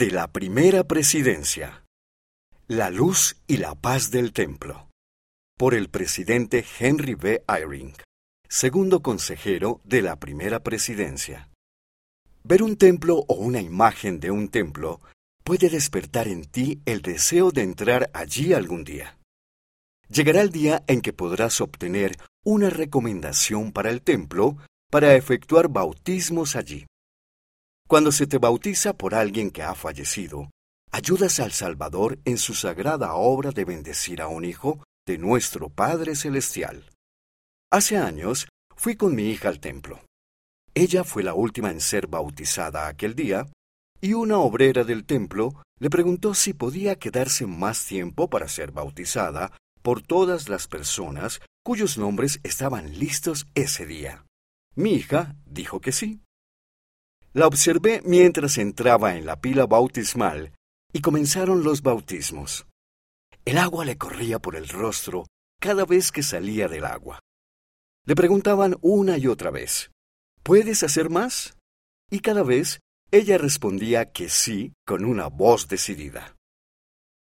de la primera presidencia. La luz y la paz del templo. Por el presidente Henry B. Eyring, segundo consejero de la primera presidencia. Ver un templo o una imagen de un templo puede despertar en ti el deseo de entrar allí algún día. Llegará el día en que podrás obtener una recomendación para el templo para efectuar bautismos allí. Cuando se te bautiza por alguien que ha fallecido, ayudas al Salvador en su sagrada obra de bendecir a un hijo de nuestro Padre Celestial. Hace años fui con mi hija al templo. Ella fue la última en ser bautizada aquel día, y una obrera del templo le preguntó si podía quedarse más tiempo para ser bautizada por todas las personas cuyos nombres estaban listos ese día. Mi hija dijo que sí. La observé mientras entraba en la pila bautismal y comenzaron los bautismos. El agua le corría por el rostro cada vez que salía del agua. Le preguntaban una y otra vez, ¿puedes hacer más? Y cada vez ella respondía que sí con una voz decidida.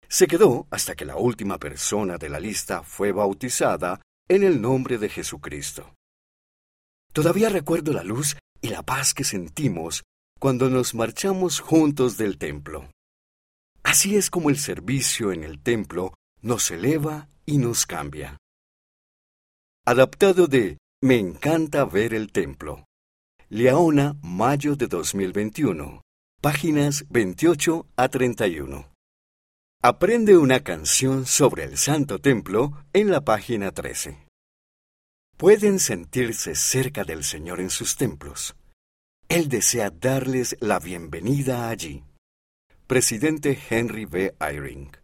Se quedó hasta que la última persona de la lista fue bautizada en el nombre de Jesucristo. Todavía recuerdo la luz y la paz que sentimos cuando nos marchamos juntos del templo. Así es como el servicio en el templo nos eleva y nos cambia. Adaptado de Me encanta ver el templo. Leona, mayo de 2021. Páginas 28 a 31. Aprende una canción sobre el Santo Templo en la página 13 pueden sentirse cerca del Señor en sus templos. Él desea darles la bienvenida allí. Presidente Henry B. Eyring